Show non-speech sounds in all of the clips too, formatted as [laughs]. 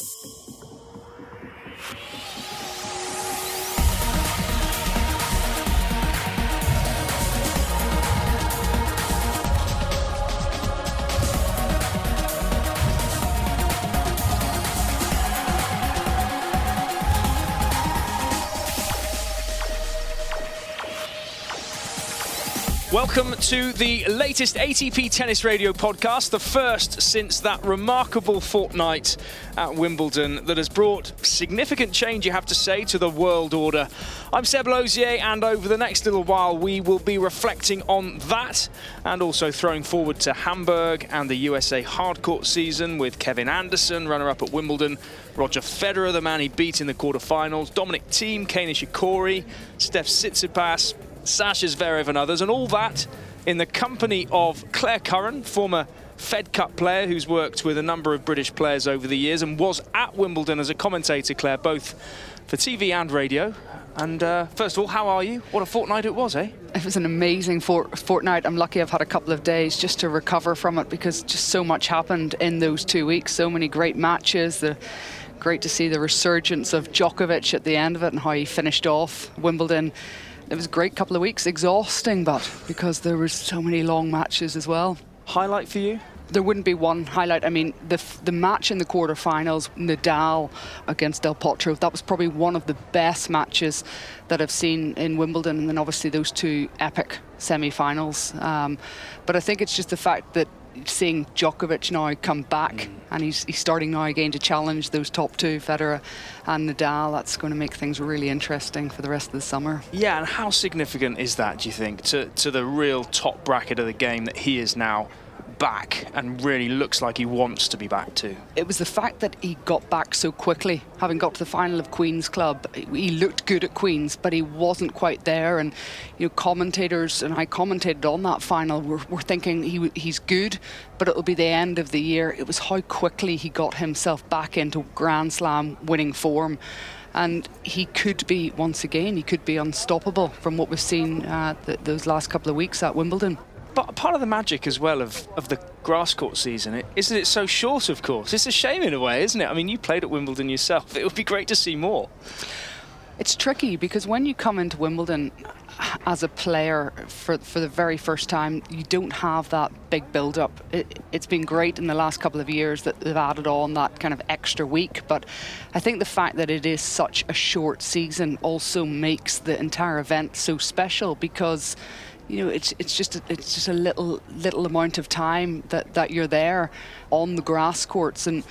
you Welcome to the latest ATP Tennis Radio podcast, the first since that remarkable fortnight at Wimbledon that has brought significant change, you have to say, to the world order. I'm Seb Lauzier, and over the next little while, we will be reflecting on that and also throwing forward to Hamburg and the USA hardcourt season with Kevin Anderson, runner up at Wimbledon, Roger Federer, the man he beat in the quarterfinals, Dominic Thiem, Kei Nishikori, Steph Tsitsipas. Sascha Zverev and others, and all that in the company of Claire Curran, former Fed Cup player who's worked with a number of British players over the years and was at Wimbledon as a commentator, Claire, both for TV and radio. And uh, first of all, how are you? What a fortnight it was, eh? It was an amazing fortnight. I'm lucky I've had a couple of days just to recover from it because just so much happened in those two weeks. So many great matches. The, great to see the resurgence of Djokovic at the end of it and how he finished off Wimbledon it was a great couple of weeks, exhausting, but because there were so many long matches as well. Highlight for you? There wouldn't be one highlight. I mean, the the match in the quarterfinals, Nadal against Del Potro, that was probably one of the best matches that I've seen in Wimbledon, and then obviously those two epic semi-finals. Um, but I think it's just the fact that seeing Djokovic now come back mm. and he's, he's starting now again to challenge those top two, Federer and Nadal, that's going to make things really interesting for the rest of the summer. Yeah, and how significant is that, do you think, to, to the real top bracket of the game that he is now back and really looks like he wants to be back too. It was the fact that he got back so quickly, having got to the final of Queen's Club. He looked good at Queen's, but he wasn't quite there. And you know, commentators and I commented on that final were, were thinking he he's good, but it'll be the end of the year. It was how quickly he got himself back into Grand Slam winning form and he could be once again he could be unstoppable from what we've seen uh, th- those last couple of weeks at Wimbledon. But part of the magic as well of, of the grass court season is that it's so short, of course. It's a shame in a way, isn't it? I mean, you played at Wimbledon yourself. It would be great to see more. It's tricky because when you come into Wimbledon as a player for for the very first time, you don't have that big build up. It, has been great in the last couple of years that they've added on that kind of extra week, but I think the fact that it is such a short season also makes the entire event so special because you know, it's it's just a, it's just a little little amount of time that, that you're there on the grass courts, and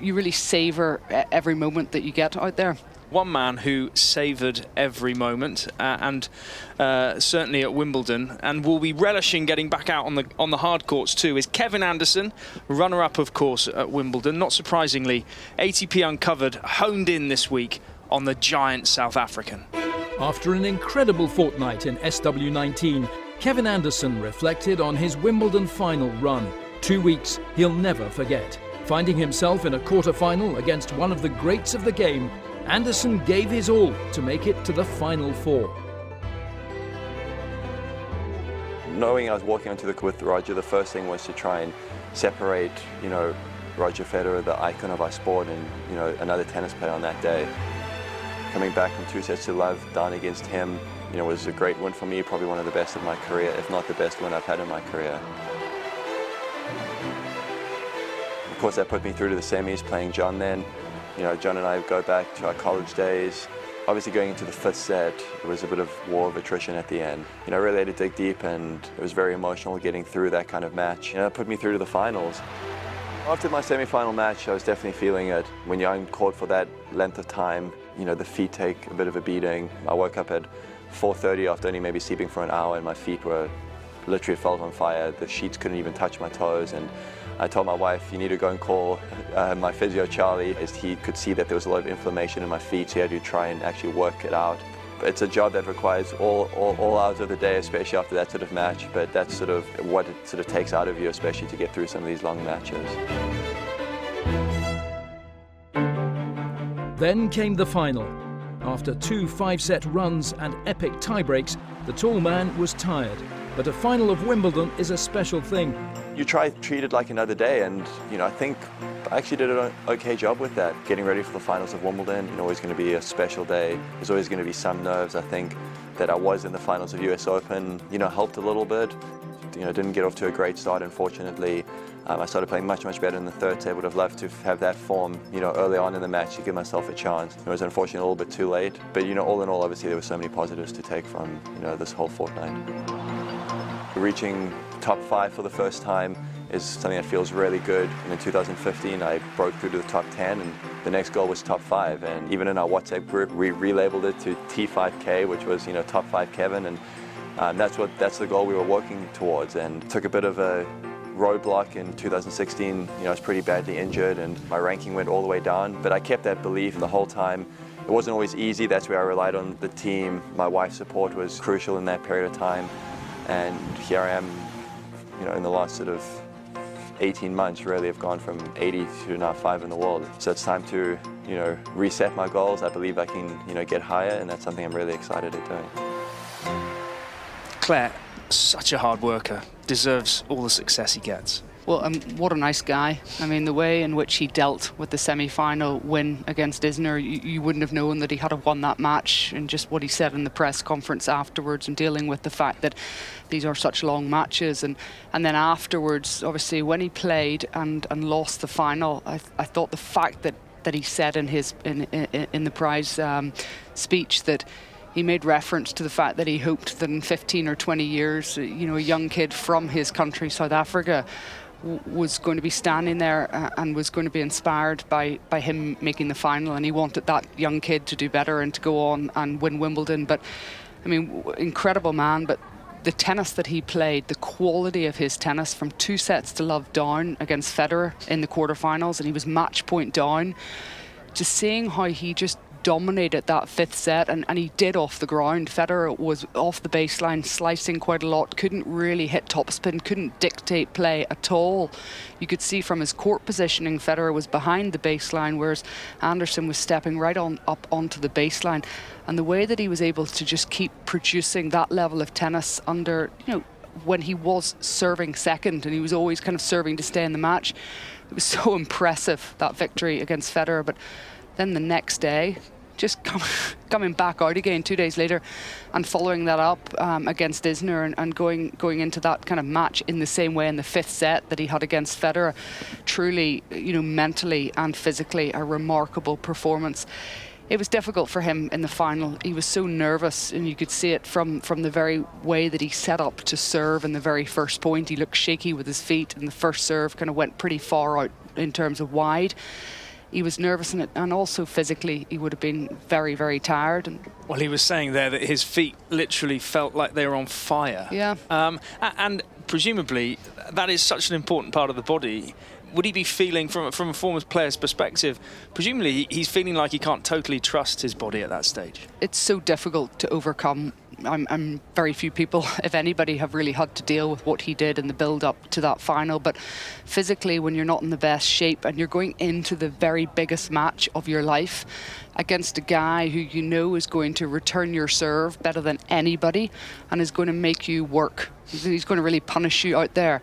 you really savor every moment that you get out there. One man who savoured every moment, uh, and uh, certainly at Wimbledon, and will be relishing getting back out on the on the hard courts too, is Kevin Anderson, runner-up, of course, at Wimbledon. Not surprisingly, ATP Uncovered honed in this week on the giant South African. After an incredible fortnight in SW19, Kevin Anderson reflected on his Wimbledon final run. Two weeks he'll never forget. Finding himself in a quarter-final against one of the greats of the game, Anderson gave his all to make it to the final four. Knowing I was walking onto the court with Roger, the first thing was to try and separate, you know, Roger Federer, the icon of our sport, and you know another tennis player on that day. Coming back from two sets to love down against him, you know, was a great win for me, probably one of the best of my career, if not the best one I've had in my career. Of course, that put me through to the semis, playing John then. You know, John and I go back to our college days. Obviously, going into the fifth set, it was a bit of war of attrition at the end. You know, I really had to dig deep, and it was very emotional getting through that kind of match. You know, it put me through to the finals. After my semi-final match, I was definitely feeling it. When you're on court for that length of time, you know, the feet take a bit of a beating. I woke up at 4.30 after only maybe sleeping for an hour and my feet were literally felt on fire. The sheets couldn't even touch my toes and I told my wife, you need to go and call uh, my physio Charlie, as he could see that there was a lot of inflammation in my feet, so he had to try and actually work it out. It's a job that requires all, all, all, hours of the day, especially after that sort of match, but that's sort of what it sort of takes out of you, especially to get through some of these long matches. Then came the final. After two five set runs and epic tiebreaks, the tall man was tired. But a final of Wimbledon is a special thing. You try treat it like another day, and you know I think I actually did an okay job with that. Getting ready for the finals of Wimbledon, you know, always going to be a special day. There's always going to be some nerves. I think that I was in the finals of US Open, you know, helped a little bit. You know, didn't get off to a great start, unfortunately. Um, I started playing much, much better in the third set. I would have loved to have that form, you know, early on in the match to give myself a chance. It was unfortunately a little bit too late. But, you know, all in all, obviously there were so many positives to take from, you know, this whole fortnight. Reaching top five for the first time is something that feels really good. And in 2015, I broke through to the top 10, and the next goal was top five. And even in our WhatsApp group, we relabeled it to T5K, which was, you know, top five Kevin. And um, that's what that's the goal we were working towards. And took a bit of a roadblock in 2016. You know, I was pretty badly injured, and my ranking went all the way down. But I kept that belief the whole time. It wasn't always easy. That's where I relied on the team. My wife's support was crucial in that period of time. And here I am, you know, in the last sort of 18 months really have gone from 80 to now five in the world. So it's time to, you know, reset my goals. I believe I can, you know, get higher and that's something I'm really excited at doing. Claire, such a hard worker, deserves all the success he gets. Well, um, what a nice guy. I mean, the way in which he dealt with the semi final win against Isner, you, you, wouldn't have known that he had won that match, and just what he said in the press conference afterwards, and dealing with the fact that these are such long matches. And, and then afterwards, obviously, when he played and, and lost the final, I, I thought the fact that, that he said in, his, in, in, in the prize um, speech that he made reference to the fact that he hoped that in 15 or 20 years, you know, a young kid from his country, South Africa, was going to be standing there uh, and was going to be inspired by, by him making the final. And he wanted that young kid to do better and to go on and win Wimbledon. But, I mean, incredible man. But the tennis that he played, the quality of his tennis from two sets to love down against Federer in the quarterfinals, and he was match point down. Just seeing how he just dominated that fifth set, and, and he did off the ground. Federer was off the baseline, slicing quite a lot, couldn't really hit topspin, couldn't dictate play at all. You could see from his court positioning, Federer was behind the baseline, whereas Anderson was stepping right on up onto the baseline. And the way that he was able to just keep producing that level of tennis under, you know, when he was serving second and he was always kind of serving to stay in the match. It was so [laughs] impressive that victory against Federer. But then the next day, just [laughs] come, coming back out again two days later and following that up um, against Isner and, and, going going into that kind of match in the same way in the fifth set that he had against Federer. Truly, you know, mentally and physically a remarkable performance. It was difficult for him in the final. He was so nervous, and you could see it from, from the very way that he set up to serve in the very first point. He looked shaky with his feet, and the first serve kind of went pretty far out in terms of wide he was nervous and, and also physically he would have been very very tired and well he was saying there that his feet literally felt like they were on fire. Yeah. Um, and presumably that is such an important part of the body would he be feeling from from a former player's perspective presumably he's feeling like he can't totally trust his body at that stage? It's so difficult to overcome. I'm, I'm, very few people, [laughs] if anybody, have really had to deal with what he did in the build up to that final. But physically, when you're not in the best shape and you're going into the very biggest match of your life against a guy who you know is going to return your serve better than anybody and is going to make you work, he's going to really punish you out there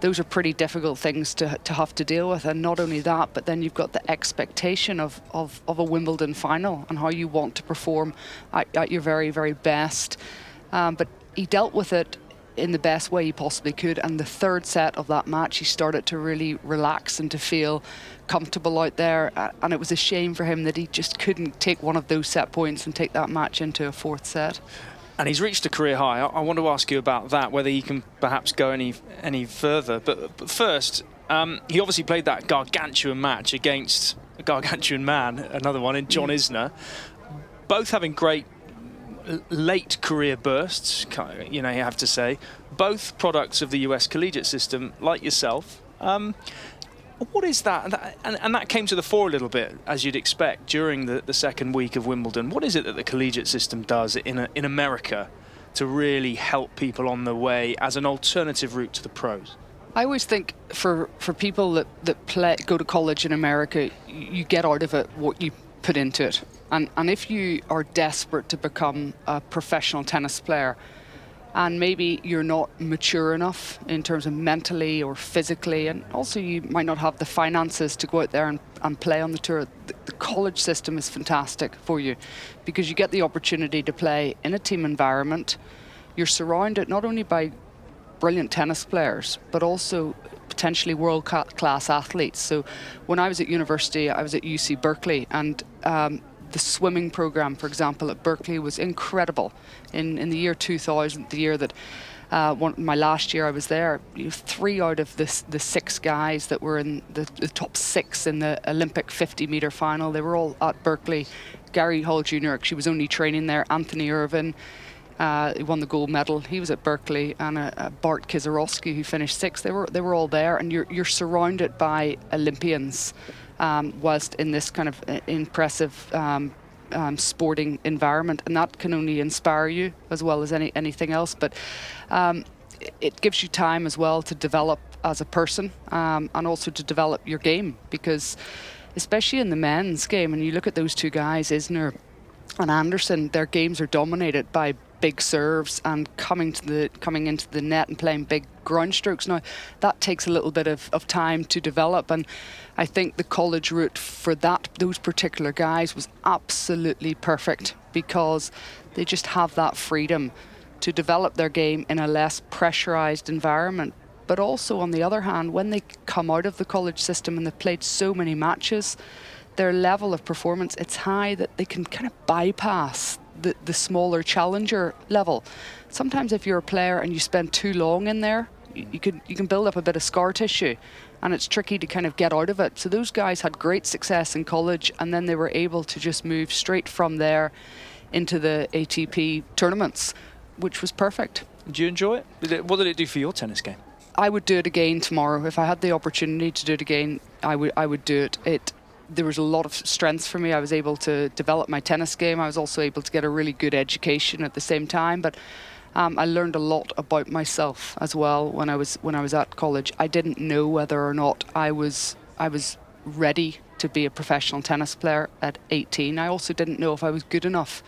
those are pretty difficult things to, to have to deal with. And not only that, but then you've got the expectation of, of, of a Wimbledon final and how you want to perform at, at your very, very best. Um, but he dealt with it in the best way he possibly could. And the third set of that match, he started to really relax and to feel comfortable out there. And it was a shame for him that he just couldn't take one of those set points and take that match into a fourth set and he's reached a career high. I, I, want to ask you about that, whether he can perhaps go any any further. But, but first, um, he obviously played that gargantuan match against a gargantuan man, another one in John mm. Isner. Both having great late career bursts, you know, you have to say. Both products of the US collegiate system, like yourself. Um, what is that? And, and, that came to the fore a little bit, as you'd expect, during the, the second week of Wimbledon. What is it that the collegiate system does in, a, in America to really help people on the way as an alternative route to the pros? I always think for, for people that, that play, go to college in America, you get out of it what you put into it. And, and if you are desperate to become a professional tennis player, and maybe you're not mature enough in terms of mentally or physically, and also you might not have the finances to go out there and, and play on the tour. The, the college system is fantastic for you because you get the opportunity to play in a team environment. You're surrounded not only by brilliant tennis players, but also potentially world class athletes. So when I was at university, I was at UC Berkeley, and um, the swimming program, for example, at Berkeley was incredible. In in the year 2000, the year that uh, one, my last year I was there, you know, three out of the the six guys that were in the, the top six in the Olympic 50 meter final, they were all at Berkeley. Gary Hall Jr. actually was only training there. Anthony Ervin. Uh, he won the gold medal. He was at Berkeley, and uh, uh, Bart Kizierowski, who finished sixth. They were they were all there, and you're you're surrounded by Olympians um, whilst in this kind of uh, impressive um, um, sporting environment, and that can only inspire you as well as any anything else. But um, it gives you time as well to develop as a person um, and also to develop your game because, especially in the men's game, and you look at those two guys, Isner and Anderson, their games are dominated by big serves and coming to the coming into the net and playing big ground strokes. Now that takes a little bit of, of time to develop and I think the college route for that those particular guys was absolutely perfect because they just have that freedom to develop their game in a less pressurized environment. But also on the other hand, when they come out of the college system and they've played so many matches, their level of performance it's high that they can kind of bypass the, the smaller challenger level. Sometimes if you're a player and you spend too long in there, you, can you can build up a bit of scar tissue and it's tricky to kind of get out of it. So those guys had great success in college and then they were able to just move straight from there into the ATP tournaments, which was perfect. Did you enjoy it? Did it what did it do for your tennis game? I would do it again tomorrow. If I had the opportunity to do it again, I would I would do it. It there was a lot of strengths for me. I was able to develop my tennis game. I was also able to get a really good education at the same time. But um, I learned a lot about myself as well when I was when I was at college. I didn't know whether or not I was I was ready to be a professional tennis player at 18. I also didn't know if I was good enough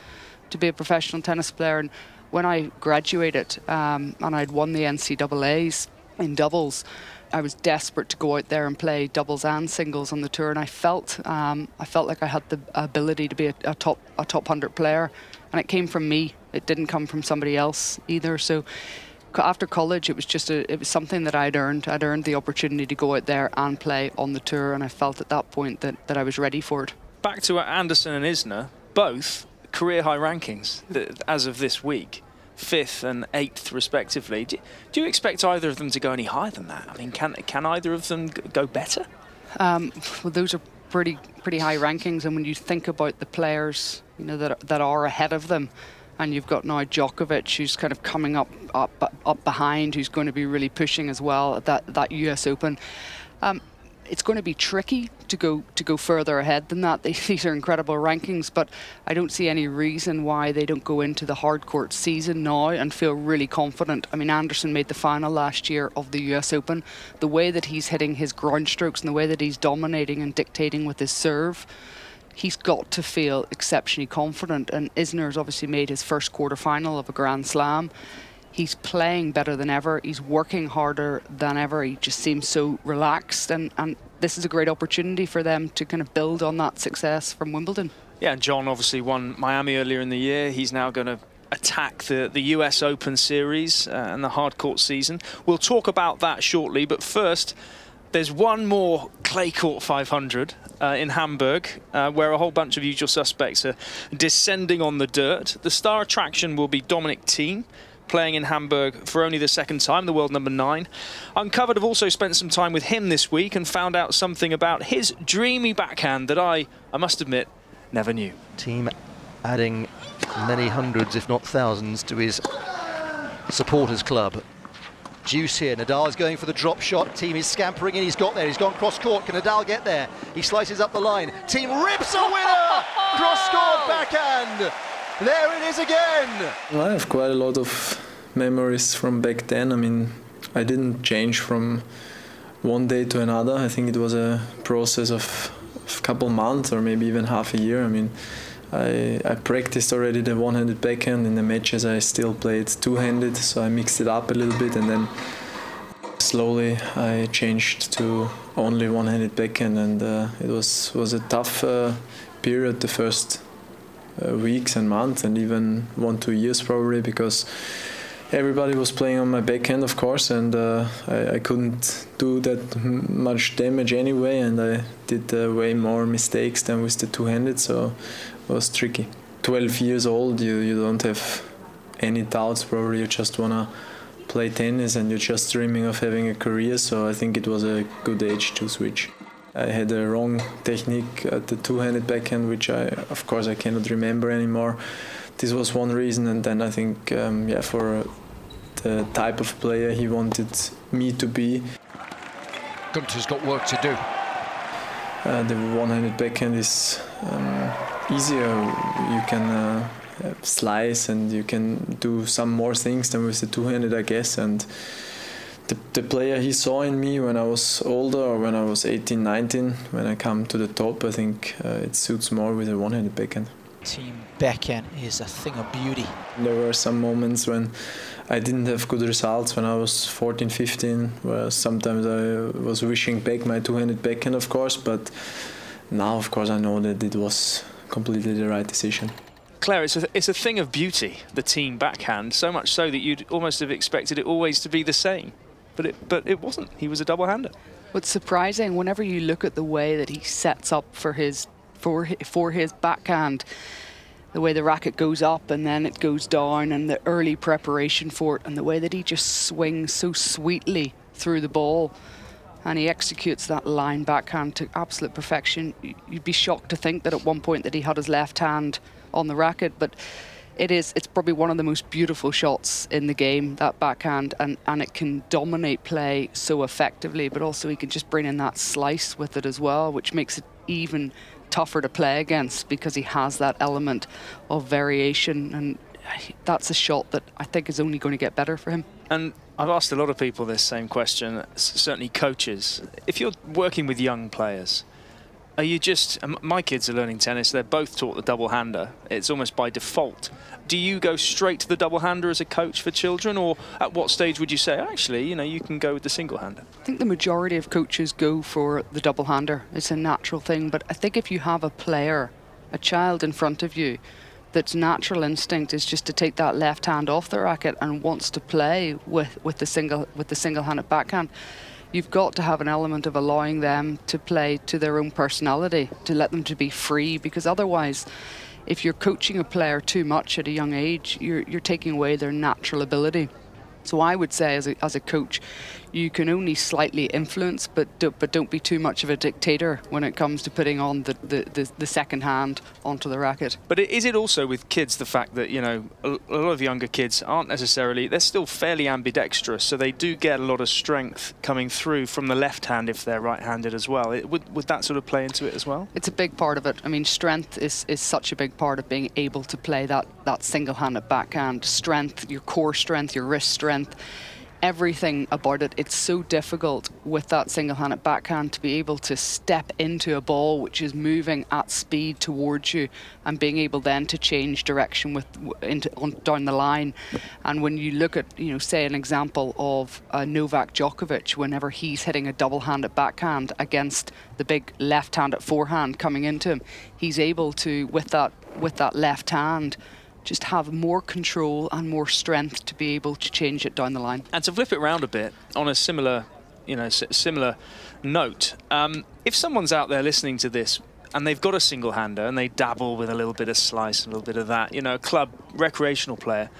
to be a professional tennis player. And when I graduated um, and I'd won the NCAA's in doubles. I was desperate to go out there and play doubles and singles on the tour, and I felt um, I felt like I had the ability to be a, a, top a top hundred player, and it came from me. It didn't come from somebody else either. So after college, it was just a, it was something that I'd earned. I'd earned the opportunity to go out there and play on the tour, and I felt at that point that, that I was ready for it. Back to Anderson and Isner, both career high rankings as of this week fifth and eighth, respectively. Do, do, you expect either of them to go any higher than that? I mean, can can either of them go better? Um, well, those are pretty pretty high rankings, and when you think about the players, you know that that are ahead of them, and you've got now Djokovic, who's kind of coming up up up behind, who's going to be really pushing as well at that that U.S. Open. Um, it's going to be tricky to go to go further ahead than that. [laughs] these are incredible rankings, but I don't see any reason why they don't go into the hard court season now and feel really confident. I mean, Anderson made the final last year of the U.S. Open. The way that he's hitting his ground strokes and the way that he's dominating and dictating with his serve. He's got to feel exceptionally confident, and Isner's obviously made his first quarter final of a Grand Slam he's playing better than ever. He's working harder than ever. He just seems so relaxed, and, and this is a great opportunity for them to kind of build on that success from Wimbledon. Yeah, and John obviously won Miami earlier in the year. He's now going to attack the, the US Open Series uh, and the hard court season. We'll talk about that shortly, but first, there's one more clay court 500 uh, in Hamburg, uh, where a whole bunch of usual suspects are descending on the dirt. The star attraction will be Dominic Thiem, playing in Hamburg for only the second time, the world number nine. Uncovered have also spent some time with him this week and found out something about his dreamy backhand that I, I must admit, never knew. Thiem adding many hundreds, if not thousands, to his supporters club. Juice here. Nadal is going for the drop shot. Thiem is scampering in. He's got there. He's gone cross court. Can Nadal get there? He slices up the line. Thiem rips a winner. cross court backhand. There it is again. I have quite a lot of memories from back then. I mean, I didn't change from one day to another. I think it was a process of a couple months or maybe even half a year. I mean, I, I practiced already the one-handed backhand in the matches. I still played two-handed, so I mixed it up a little bit, and then slowly I changed to only one-handed backhand, and uh, it was was a tough uh, period the first uh, weeks and months, and even one two years probably because everybody was playing on my backhand, of course, and uh, I, I, couldn't do that much damage anyway, and I did uh, way more mistakes than with the two-handed, so was tricky. 12 years old, you, you don't have any doubts, probably you just want to play tennis and you're just dreaming of having a career, so I think it was a good age to switch. I had a wrong technique at the two-handed backhand, which I, of course, I cannot remember anymore this was one reason, and then I think um, yeah for the type of player he wanted me to be. Gunter's got work to do. Uh, the one-handed backhand is um, easier. You can uh, slice and you can do some more things than with the two-handed, I guess. And the, the player he saw in me when I was older or when I was 18, 19, when I come to the top, I think uh, it suits more with a one-handed backhand Thiem backhand is a thing of beauty. There were some moments when I didn't have good results when I was 14, 15, where sometimes I was wishing back my two-handed backhand, of course, but now, of course, I know that it was completely the right decision. Claire, it's a, it's a thing of beauty, the Thiem backhand, so much so that you'd almost have expected it always to be the same. But it, but it wasn't. He was a double-hander. What's surprising, whenever you look at the way that he sets up for his for for his backhand the way the racket goes up and then it goes down and the early preparation for it and the way that he just swings so sweetly through the ball and he executes that line backhand to absolute perfection you'd be shocked to think that at one point that he had his left hand on the racket but it is it's probably one of the most beautiful shots in the game that backhand and and it can dominate play so effectively but also he can just bring in that slice with it as well which makes it even tougher to play against because he has that element of variation and uh, that's a shot that I think is only going to get better for him. And I've asked a lot of people this same question, certainly coaches. If you're working with young players, are you just, um, my kids are learning tennis, they're both taught the double hander. It's almost by default. Do you go straight to the double hander as a coach for children, or at what stage would you say, actually, you know, you can go with the single hander? I think the majority of coaches go for the double hander. It's a natural thing, but I think if you have a player, a child in front of you, that's natural instinct is just to take that left hand off the racket and wants to play with, with the single with the single handed backhand you've got to have an element of allowing them to play to their own personality, to let them to be free, because otherwise, if you're coaching a player too much at a young age, you're, you're taking away their natural ability. So I would say, as a, as a coach, you can only slightly influence, but do, but don't be too much of a dictator when it comes to putting on the, the, the, the, second hand onto the racket. But is it also with kids the fact that you know a, a lot of younger kids aren't necessarily they're still fairly ambidextrous, so they do get a lot of strength coming through from the left hand if they're right-handed as well. It, would would that sort of play into it as well? It's a big part of it. I mean, strength is is such a big part of being able to play that that single-handed backhand. Strength, your core strength, your wrist strength everything about it. It's so difficult with that single-handed backhand to be able to step into a ball which is moving at speed towards you and being able then to change direction with into on, down the line. And when you look at, you know, say an example of uh, Novak Djokovic, whenever he's hitting a double-handed backhand against the big left-handed forehand coming into him, he's able to with that with that left hand just have more control and more strength to be able to change it down the line. And to flip it around a bit, on a similar, you know, similar note, um, if someone's out there listening to this and they've got a single-hander and they dabble with a little bit of slice, a little bit of that, you know, a club recreational player,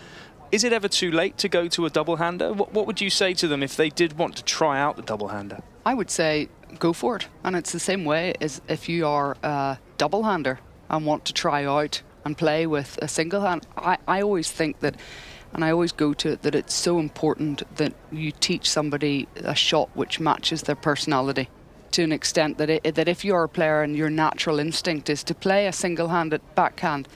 is it ever too late to go to a double-hander? What, what would you say to them if they did want to try out the double-hander? I would say go for it. And it's the same way as if you are a double-hander and want to try out and play with a single hand. I, I always think that, and I always go to it, that it's so important that you teach somebody a shot which matches their personality to an extent that, it, that if you're a player and your natural instinct is to play a single handed backhand,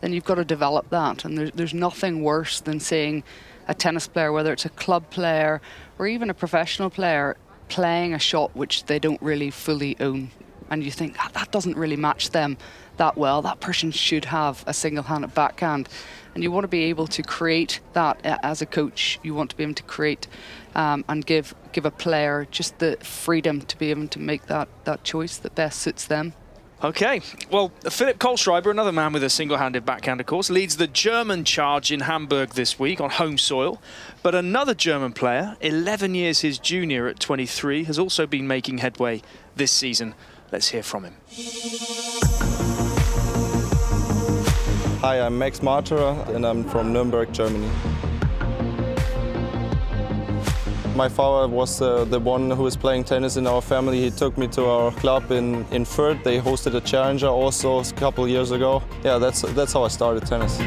then you've got to develop that. And there's, there's nothing worse than seeing a tennis player, whether it's a club player or even a professional player, playing a shot which they don't really fully own and you think ah, that doesn't really match them that well. That person should have a single-handed backhand, and you want to be able to create that as a coach. You want to be able to create um, and give give a player just the freedom to be able to make that that choice that best suits them. Okay, well, Philipp Kohlschreiber, another man with a single-handed backhand, of course, leads the German charge in Hamburg this week on home soil. But another German player, 11 years his junior at 23, has also been making headway this season. Let's hear from him. Hi, I'm Max Marterer and I'm from Nuremberg, Germany. My father was uh, the one who was playing tennis in our family. He took me to our club in, in Fürth. They hosted a challenger also a couple years ago. Yeah, that's, that's how I started tennis.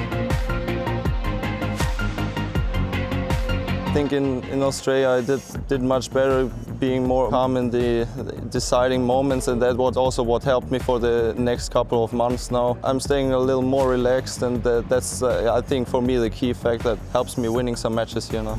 I think in, in Australia I did, did much better being more calm in the deciding moments and that was also what helped me for the next couple of months now. I'm staying a little more relaxed and that's uh, I think for me the key fact that helps me winning some matches here now.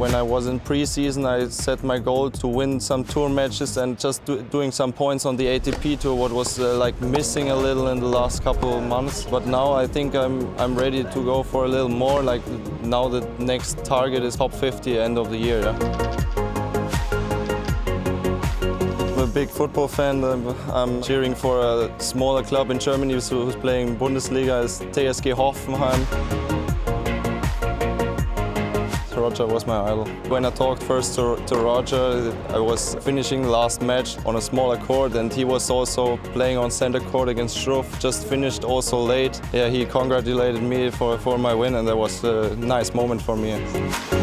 When I was in pre-season, I set my goal to win some tour matches and just do, doing some points on the ATP tour, what was uh, like missing a little in the last couple of months. But now I think I'm I'm ready to go for a little more. Like now the next target is top 50 end of the year. Yeah. I'm a big football fan. I'm cheering for a smaller club in Germany who's playing Bundesliga, is TSG Hoffenheim. Roger was my idol. When I talked first to, to Roger, I was finishing last match on a smaller court and he was also playing on center court against Struff, just finished also late. Yeah, he congratulated me for, for my win and that was a nice moment for me.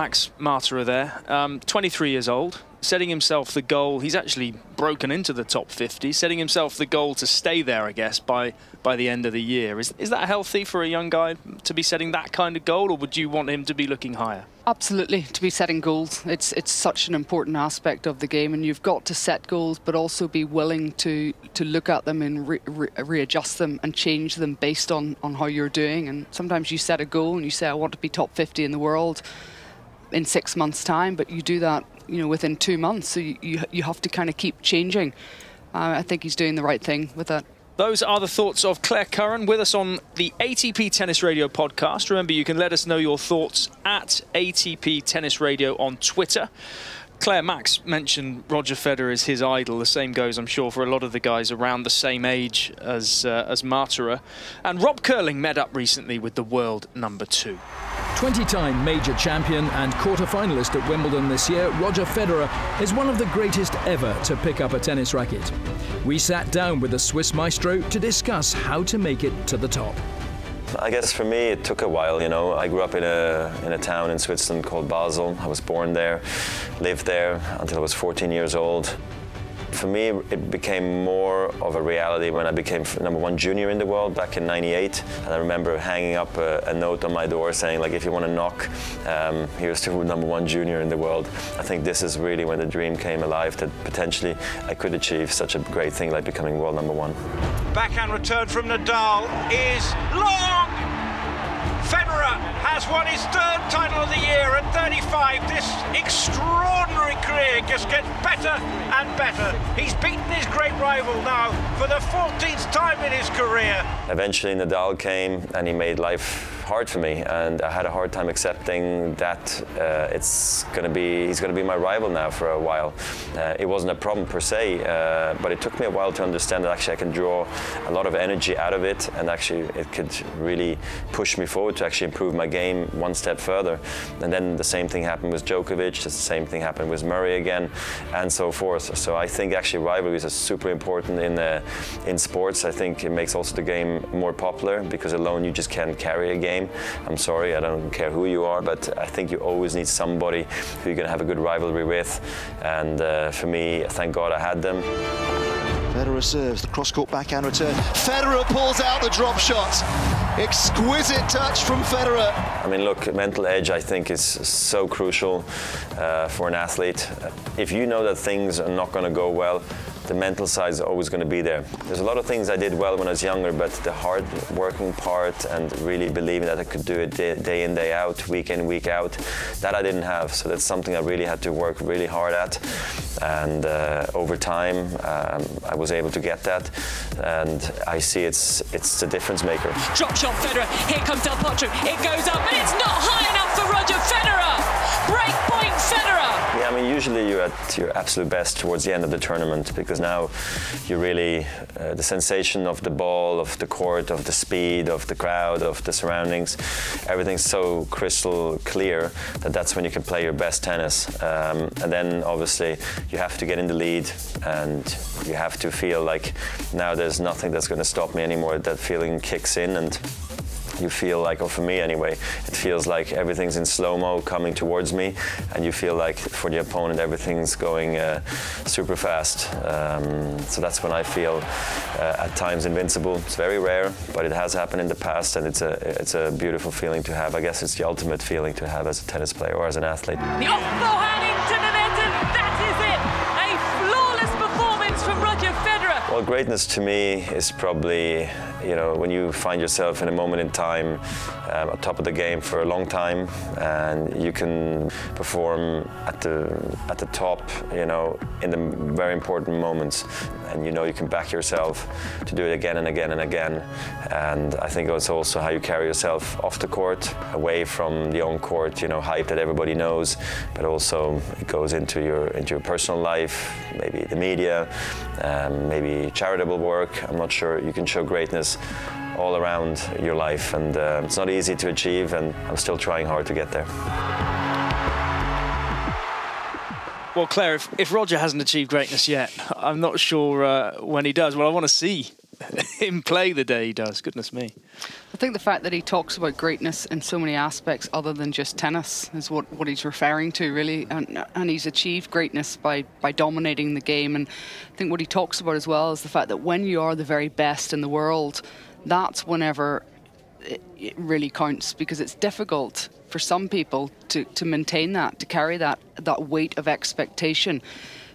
Max Marterer there, um, 23 years old, setting himself the goal. He's actually broken into the top 50, setting himself the goal to stay there, I guess, by by the end of the year. Is is that healthy for a young guy to be setting that kind of goal, or would you want him to be looking higher? Absolutely, to be setting goals. It's it's such an important aspect of the game, and you've got to set goals, but also be willing to to look at them and re, re, readjust them and change them based on on how you're doing. And sometimes you set a goal and you say, I want to be top 50 in the world in six months' time, but you do that you know within two months. So you you, you have to kind of keep changing. Uh, I think he's doing the right thing with that. Those are the thoughts of Claire Curran with us on the ATP Tennis Radio podcast. Remember, you can let us know your thoughts at ATP Tennis Radio on Twitter. Claire Max mentioned Roger Federer as his idol. The same goes, I'm sure, for a lot of the guys around the same age as uh, as Marterer. And Rob Curling met up recently with the world number two. 20-time major champion and quarter-finalist at Wimbledon this year, Roger Federer is one of the greatest ever to pick up a tennis racket. We sat down with the Swiss maestro to discuss how to make it to the top. I guess for me it took a while, you know. I grew up in a, in a town in Switzerland called Basel. I was born there, lived there until I was 14 years old. For me, it became more of a reality when I became number one junior in the world back in 98. And I remember hanging up a, a note on my door saying, like, if you want to knock, um, here's to number one junior in the world. I think this is really when the dream came alive that potentially I could achieve such a great thing like becoming world number one. Backhand return from Nadal is long! Federer has won his third title of the year at 35. This extraordinary career just gets better and better. He's beaten his great rival now for the 14th time in his career. Eventually, Nadal came and he made life hard for me, and I had a hard time accepting that uh, it's going to be he's going to be my rival now for a while. Uh, it wasn't a problem per se, uh, but it took me a while to understand that actually I can draw a lot of energy out of it, and actually it could really push me forward to actually improve my game one step further. And then the same thing happened with Djokovic, the same thing happened with Murray again, and so forth. So I think actually rivalries are super important in uh, in sports. I think it makes also the game more popular because alone you just can't carry a game game. I'm sorry, I don't care who you are, but I think you always need somebody who you're going to have a good rivalry with. And uh, for me, thank God I had them. Federer serves the cross-court backhand return. Federer pulls out the drop shot. Exquisite touch from Federer. I mean, look, mental edge I think is so crucial uh, for an athlete. If you know that things are not going to go well, the mental side is always going to be there. There's a lot of things I did well when I was younger, but the hard working part and really believing that I could do it day, in, day out, week in, week out, that I didn't have. So that's something I really had to work really hard at. And uh, over time, um, I was able to get that. And I see it's it's the difference maker. Drop shot Federer. Here comes Del Potro. It goes up, and it's not high enough for Roger Federer. Break Federer. Yeah, I mean, usually you're at your absolute best towards the end of the tournament because now you really, uh, the sensation of the ball, of the court, of the speed, of the crowd, of the surroundings, everything's so crystal clear that that's when you can play your best tennis. Um, and then obviously you have to get in the lead and you have to feel like now there's nothing that's going to stop me anymore. That feeling kicks in and you feel like, or for me anyway, it feels like everything's in slow mo coming towards me, and you feel like for the opponent everything's going uh, super fast. Um, so that's when I feel uh, at times invincible. It's very rare, but it has happened in the past, and it's a it's a beautiful feeling to have. I guess it's the ultimate feeling to have as a tennis player or as an athlete. The off forehand into the net, and that is it. A flawless performance from Roger Federer. Well, greatness to me is probably, you know, when you find yourself in a moment in time um, at top of the game for a long time, and you can perform at the at the top, you know, in the very important moments, and you know you can back yourself to do it again and again and again. And I think it's also how you carry yourself off the court, away from the on court, you know, hype that everybody knows, but also it goes into your into your personal life, maybe the media, um, maybe charitable work. I'm not sure. You can show greatness all around your life, and uh, it's not easy to achieve, and I'm still trying hard to get there. Well, Claire, if, if Roger hasn't achieved greatness yet, I'm not sure uh, when he does. Well, I want to see him play the day he does. Goodness me. I think the fact that he talks about greatness in so many aspects other than just tennis is what, what he's referring to, really. And, and he's achieved greatness by, by dominating the game. And I think what he talks about as well is the fact that when you are the very best in the world, that's whenever it, it really counts because it's difficult for some people to, to maintain that, to carry that, that weight of expectation.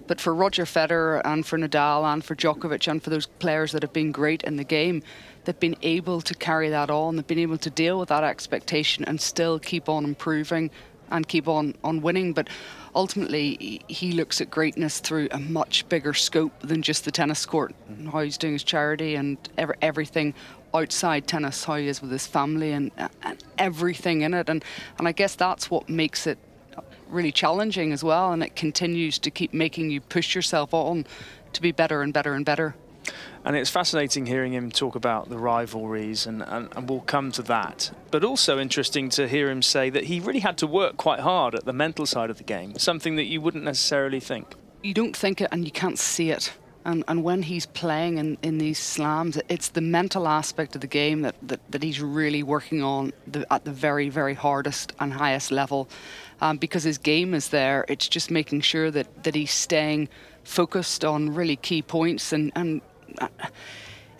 But for Roger Federer and for Nadal and for Djokovic and for those players that have been great in the game, they've been able to carry that on. They've been able to deal with that expectation and still keep on improving and keep on, on winning. But ultimately, he looks at greatness through a much bigger scope than just the tennis court how he's doing his charity and ever, everything outside tennis, how he is with his family and, and everything in it. And, and I guess that's what makes it really challenging as well. And it continues to keep making you push yourself on to be better and better and better. And it's fascinating hearing him talk about the rivalries, and, and, and, we'll come to that. But also interesting to hear him say that he really had to work quite hard at the mental side of the game, something that you wouldn't necessarily think. You don't think it and you can't see it. And, and when he's playing in, in these slams, it's the mental aspect of the game that, that, that he's really working on the, at the very, very hardest and highest level. Um, because his game is there, it's just making sure that, that he's staying focused on really key points and, and uh,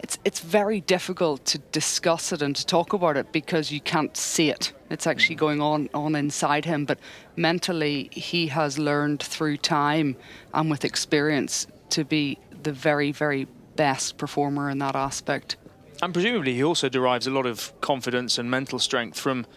it's it's very difficult to discuss it and to talk about it because you can't see it. It's actually going on on inside him, but mentally he has learned through time and with experience to be the very very best performer in that aspect. And presumably he also derives a lot of confidence and mental strength from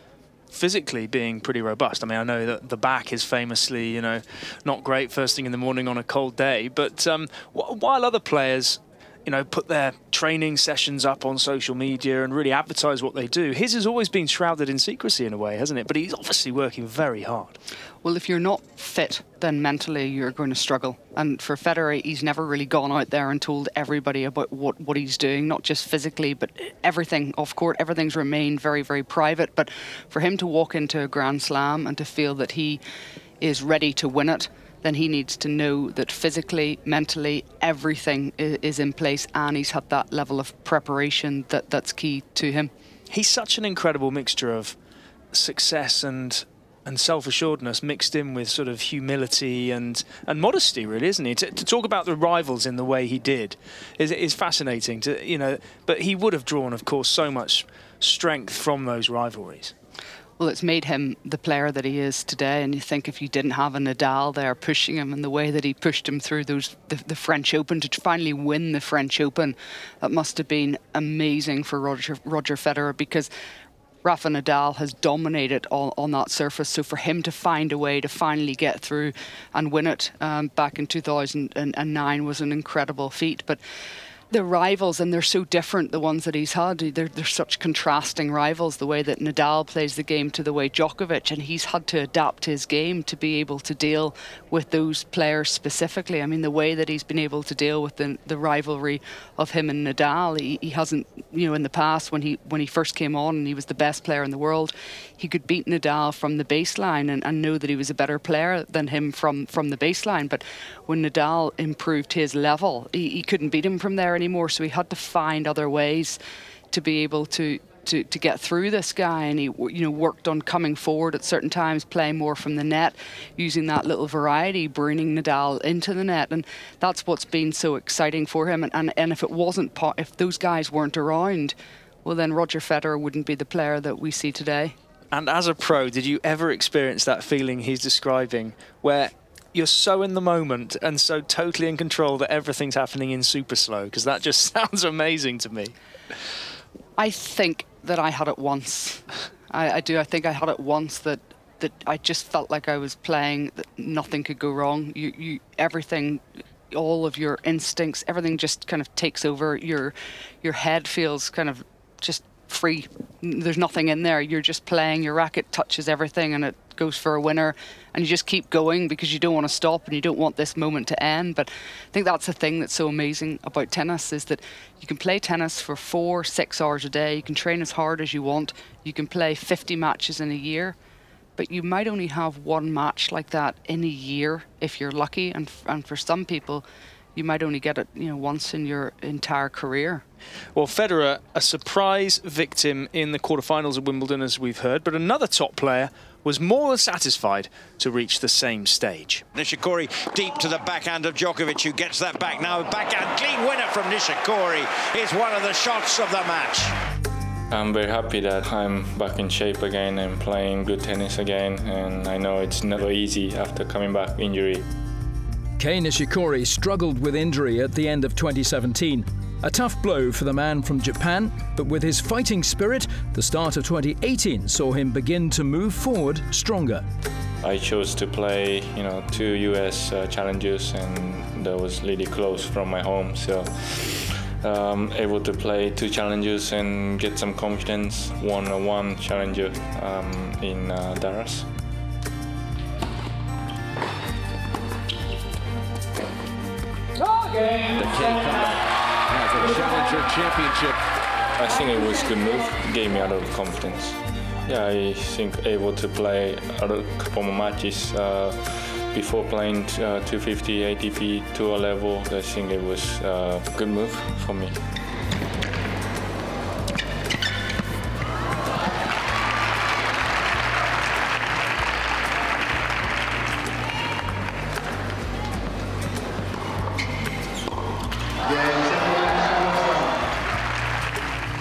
physically being pretty robust. I mean, I know that the back is famously, you know, not great first thing in the morning on a cold day, but um, while other players you know, put their training sessions up on social media and really advertise what they do. His has always been shrouded in secrecy in a way, hasn't it? But he's obviously working very hard. Well, if you're not fit, then mentally you're going to struggle. And for Federer, he's never really gone out there and told everybody about what, what he's doing, not just physically, but everything off court. Everything's remained very, very private. But for him to walk into a Grand Slam and to feel that he is ready to win it, then he needs to know that physically, mentally, everything is in place and he's had that level of preparation that, that's key to him. He's such an incredible mixture of success and and self-assuredness mixed in with sort of humility and, and modesty, really, isn't he? To, to talk about the rivals in the way he did is, is fascinating. To you know, but he would have drawn, of course, so much strength from those rivalries. well, it's made him the player that he is today. And you think if you didn't have a Nadal there pushing him in the way that he pushed him through those the, the French Open to finally win the French Open, that must have been amazing for Roger Roger Federer because Rafa Nadal has dominated on, on that surface. So for him to find a way to finally get through and win it um, back in 2009 was an incredible feat. But the rivals, and they're so different, the ones that he's had. They're, they're such contrasting rivals, the way that Nadal plays the game to the way Djokovic, and he's had to adapt his game to be able to deal with those players specifically. I mean, the way that he's been able to deal with the, the rivalry of him and Nadal, he, he hasn't, you know, in the past when he when he first came on and he was the best player in the world, he could beat Nadal from the baseline and, and know that he was a better player than him from, from the baseline. But when Nadal improved his level, he, he couldn't beat him from there anymore. So he had to find other ways to be able to to, to get through this guy. And he you know worked on coming forward at certain times playing more from the net using that little variety bringing Nadal into the net. And that's what's been so exciting for him. And, and, and if it wasn't if those guys weren't around well then Roger Federer wouldn't be the player that we see today. And as a pro did you ever experience that feeling he's describing where you're so in the moment and so totally in control that everything's happening in super slow because that just [laughs] sounds amazing to me. I think that I had it once. I, I, do. I think I had it once that that I just felt like I was playing that nothing could go wrong. You you everything all of your instincts, everything just kind of takes over. Your your head feels kind of just free. There's nothing in there. You're just playing. Your racket touches everything, and it goes for a winner and you just keep going because you don't want to stop and you don't want this moment to end. But I think that's the thing that's so amazing about tennis is that you can play tennis for four, six hours a day. You can train as hard as you want. You can play 50 matches in a year. But you might only have one match like that in a year if you're lucky. And, and for some people, you might only get it, you know, once in your entire career. Well, Federer, a surprise victim in the quarterfinals of Wimbledon, as we've heard, but another top player was more than satisfied to reach the same stage. Nishikori deep to the backhand of Djokovic, who gets that back now. Backhand clean winner from Nishikori is one of the shots of the match. I'm very happy that I'm back in shape again and playing good tennis again, and I know it's never easy after coming back injury. Kei Nishikori struggled with injury at the end of 2017 a tough blow for the man from Japan, but with his fighting spirit, the start of 2018 saw him begin to move forward stronger. I chose to play, you know, two US uh, challenges, and that was really close from my home. So, um, able to play two challenges and get some confidence. Won a one challenger um, in uh, Dallas. The Challenger Championship. I think it was a good move. Gave me a lot of confidence. Yeah, I think able to play a couple more matches uh, before playing uh, 250 ATP tour level. I think it was uh, a good move for me.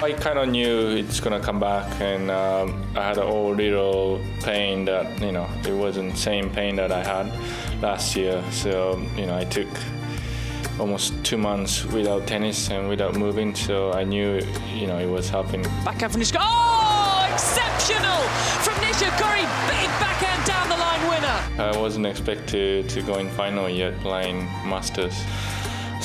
I kind of knew it's gonna come back, and um, I had a whole little pain that you know it wasn't the same pain that I had last year. So you know I took almost two months without tennis and without moving, so I knew you know it was helping. Backhand from Nishikori. Oh, exceptional from Nishikori! Big backhand down the line winner. I wasn't expected to go in final yet playing Masters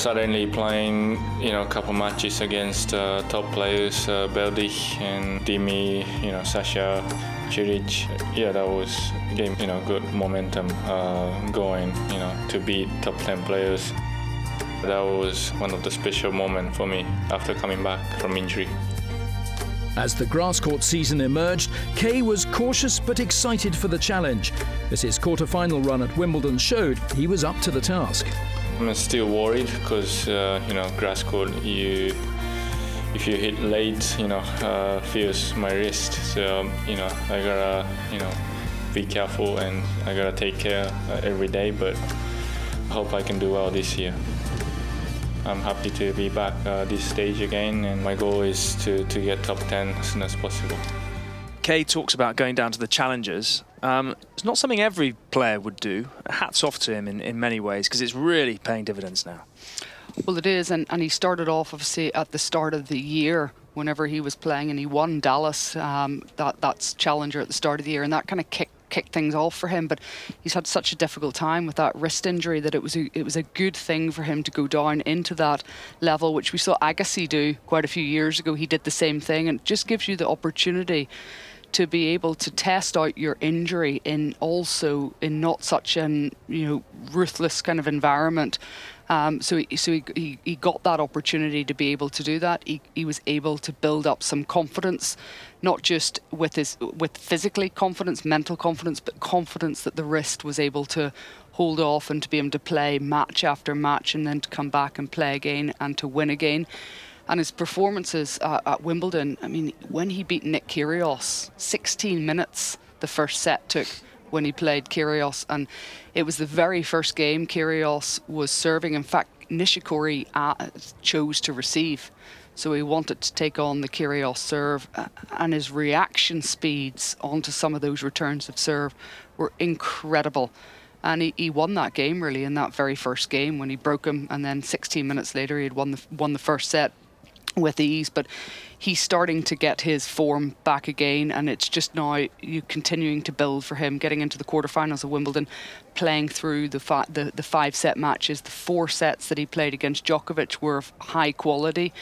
suddenly playing you know a couple matches against uh, top players uh, Berdych and Dimi you know Sasha Cilic yeah that was game you know good momentum uh, going you know to beat top 10 players. That was one of the special moments for me after coming back from injury. As the grass court season emerged, Kei was cautious but excited for the challenge, as his quarter-final run at Wimbledon showed he was up to the task. I'm still worried because uh, you know grass court you if you hit late you know uh, feels my wrist so you know I gotta you know be careful and I gotta take care uh, every day but I hope I can do well this year. I'm happy to be back uh, this stage again and my goal is to, to get top 10 as soon as possible. Kei talks about going down to the challengers. Um, it's not something every player would do. Hats off to him in, in many ways because it's really paying dividends now. Well, it is, and, and he started off obviously at the start of the year whenever he was playing, and he won Dallas. Um, that that's challenger at the start of the year, and that kind of kicked kicked things off for him. But he's had such a difficult time with that wrist injury that it was a, it was a good thing for him to go down into that level, which we saw Agassi do quite a few years ago. He did the same thing, and it just gives you the opportunity to be able to test out your injury in also in not such an you know ruthless kind of environment um, so he, so he, he, he, got that opportunity to be able to do that. He, he was able to build up some confidence, not just with his with physically confidence, mental confidence, but confidence that the wrist was able to hold off and to be able to play match after match and then to come back and play again and to win again. And his performances uh, at Wimbledon, I mean, when he beat Nick Kyrgios, 16 minutes the first set took when he played Kyrgios, and it was the very first game Kyrgios was serving. In fact, Nishikori uh, chose to receive. So he wanted to take on the Kyrgios serve, uh, and his reaction speeds onto some of those returns of serve were incredible. And he, he won that game really in that very first game when he broke him, and then 16 minutes later he had won the won the first set with ease. But he's starting to get his form back again, and it's just now you continuing to build for him, getting into the quarterfinals of Wimbledon, playing through the fi- the, the five set matches, the four sets that he played against Djokovic were of high quality,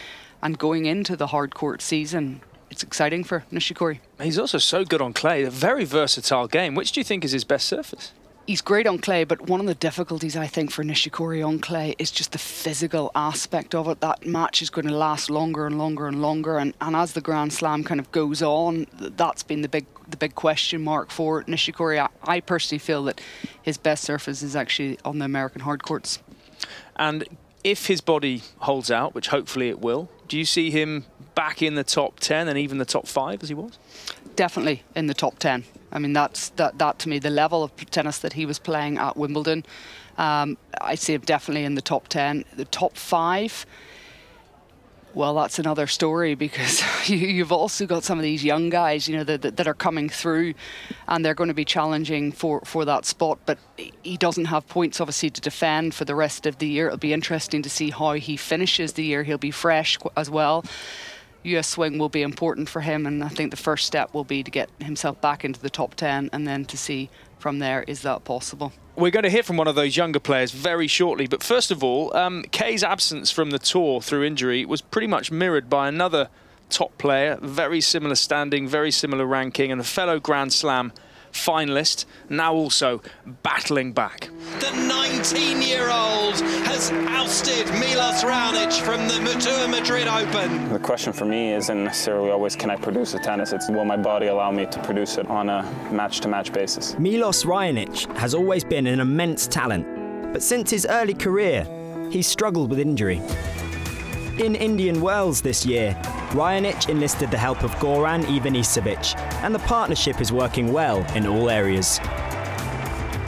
and going into the hard court season. It's exciting for Nishikori. He's also so good on clay, a very versatile game. Which do you think is his best surface? He's great on clay, but one of the difficulties I think for Nishikori on clay is just the physical aspect of it. That match is going to last longer and longer and longer, and, and as the Grand Slam kind of goes on, that's been the big the big question mark for Nishikori. I, I personally feel that his best surface is actually on the American hard courts. And if his body holds out, which hopefully it will, do you see him back in the top 10 and even the top 5 as he was? Definitely in the top 10. I mean, that's that, that to me, the level of tennis that he was playing at Wimbledon, um, I see him definitely in the top 10. The top 5, well, that's another story because [laughs] you, have also got some of these young guys, you know, that, that, are coming through, and they're going to be challenging for, for that spot. But he doesn't have points, obviously, to defend for the rest of the year. It'll be interesting to see how he finishes the year. He'll be fresh as well. US swing will be important for him, and I think the first step will be to get himself back into the top 10 and then to see from there is that possible. We're going to hear from one of those younger players very shortly, but first of all, um, Kei's absence from the tour through injury was pretty much mirrored by another top player, very similar standing, very similar ranking, and a fellow Grand Slam finalist, now also battling back. The 19-year-old has ousted Milos Raonic from the Mutua Madrid Open. The question for me isn't necessarily always can I produce a tennis, it's will my body allow me to produce it on a match-to-match basis. Milos Raonic has always been an immense talent, but since his early career, he's struggled with injury. In Indian Wells this year, Raonic enlisted the help of Goran Ivanisevic, and the partnership is working well in all areas.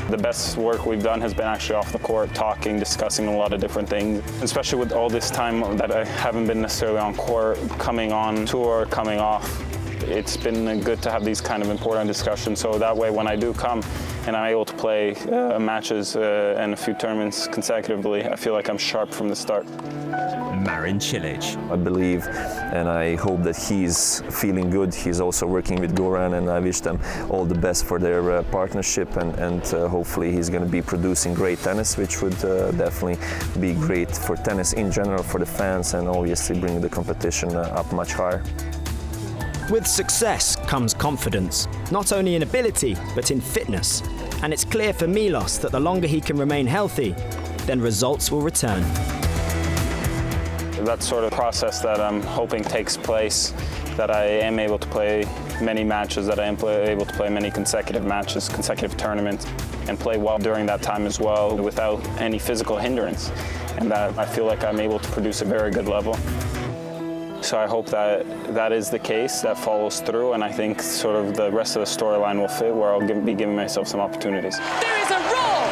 The best work we've done has been actually off the court, talking, discussing a lot of different things, especially with all this time that I haven't been necessarily on court, coming on tour, coming off. It's been good to have these kind of important discussions so that way when I do come and I'm able to play uh, matches uh, and a few tournaments consecutively, I feel like I'm sharp from the start. Marin Cilic. I believe and I hope that he's feeling good. He's also working with Goran, and I wish them all the best for their uh, partnership. And, and uh, hopefully, he's going to be producing great tennis, which would uh, definitely be great for tennis in general, for the fans, and obviously bring the competition uh, up much higher. With success comes confidence, not only in ability, but in fitness. And it's clear for Milos that the longer he can remain healthy, then results will return that sort of process that I'm hoping takes place, that I am able to play many matches, that I am able to play many consecutive matches, consecutive tournaments, and play well during that time as well without any physical hindrance. And that I feel like I'm able to produce a very good level. So I hope that that is the case, that follows through, and I think sort of the rest of the storyline will fit where I'll give, be giving myself some opportunities. There is a roar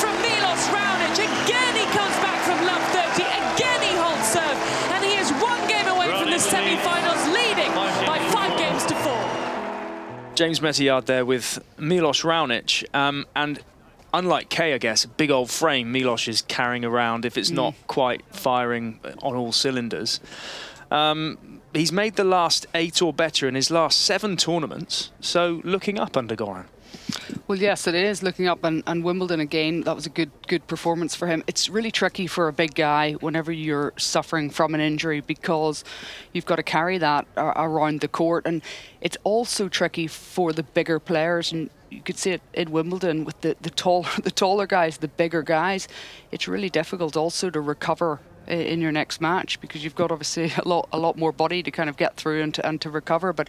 from Milos Raonic. Again, he comes back from love 30. Again, he holds serve, and he is one game away from the semi-finals, leading by five games to four. James Meteyard there with Milos Raonic. Um, and unlike Kei, I guess, big old frame Milos is carrying around if it's mm. not quite firing on all cylinders. Um, he's made the last eight or better in his last seven tournaments, so looking up under Goran. Well, yes, it is looking up, and, and Wimbledon again. That was a good good performance for him. It's really tricky for a big guy whenever you're suffering from an injury because you've got to carry that uh, around the court, and it's also tricky for the bigger players. And you could see it in Wimbledon with the the tall [laughs] the taller guys, the bigger guys. It's really difficult also to recover in your next match because you've got obviously a lot a lot more body to kind of get through and to, and to recover. But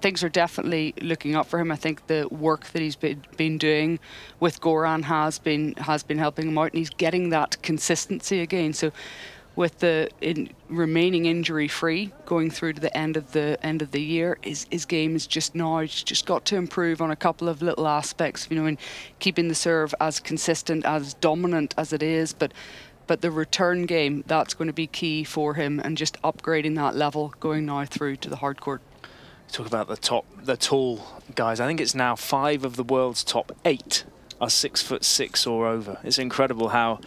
things are definitely looking up for him. I think the work that he's been, been doing with Goran has been has been helping him out, and he's getting that consistency again. So with the in remaining injury free going through to the end of the end of the year his, his game is just now it's just got to improve on a couple of little aspects you know in keeping the serve as consistent as dominant as it is but but the return game, that's going to be key for him and just upgrading that level going now through to the hard court. Talk about the top, the tall guys. I think it's now five of the world's top eight are six foot six or over. It's incredible how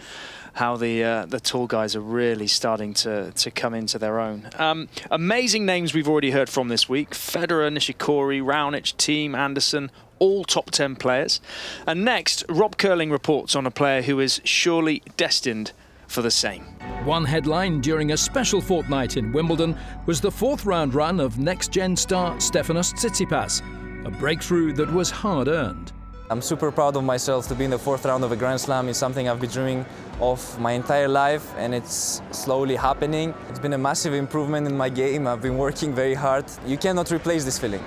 how the uh, the tall guys are really starting to to come into their own. Um, amazing names we've already heard from this week: Federer, Nishikori, Raonic, Thiem, Anderson, all top 10 players. And next, Rob Curling reports on a player who is surely destined for the same. One headline during a special fortnight in Wimbledon was the fourth round run of next gen star Stefanos Tsitsipas, a breakthrough that was hard earned. I'm super proud of myself to be in the fourth round of a Grand Slam. It's something I've been dreaming of my entire life and it's slowly happening. It's been a massive improvement in my game. I've been working very hard. You cannot replace this feeling.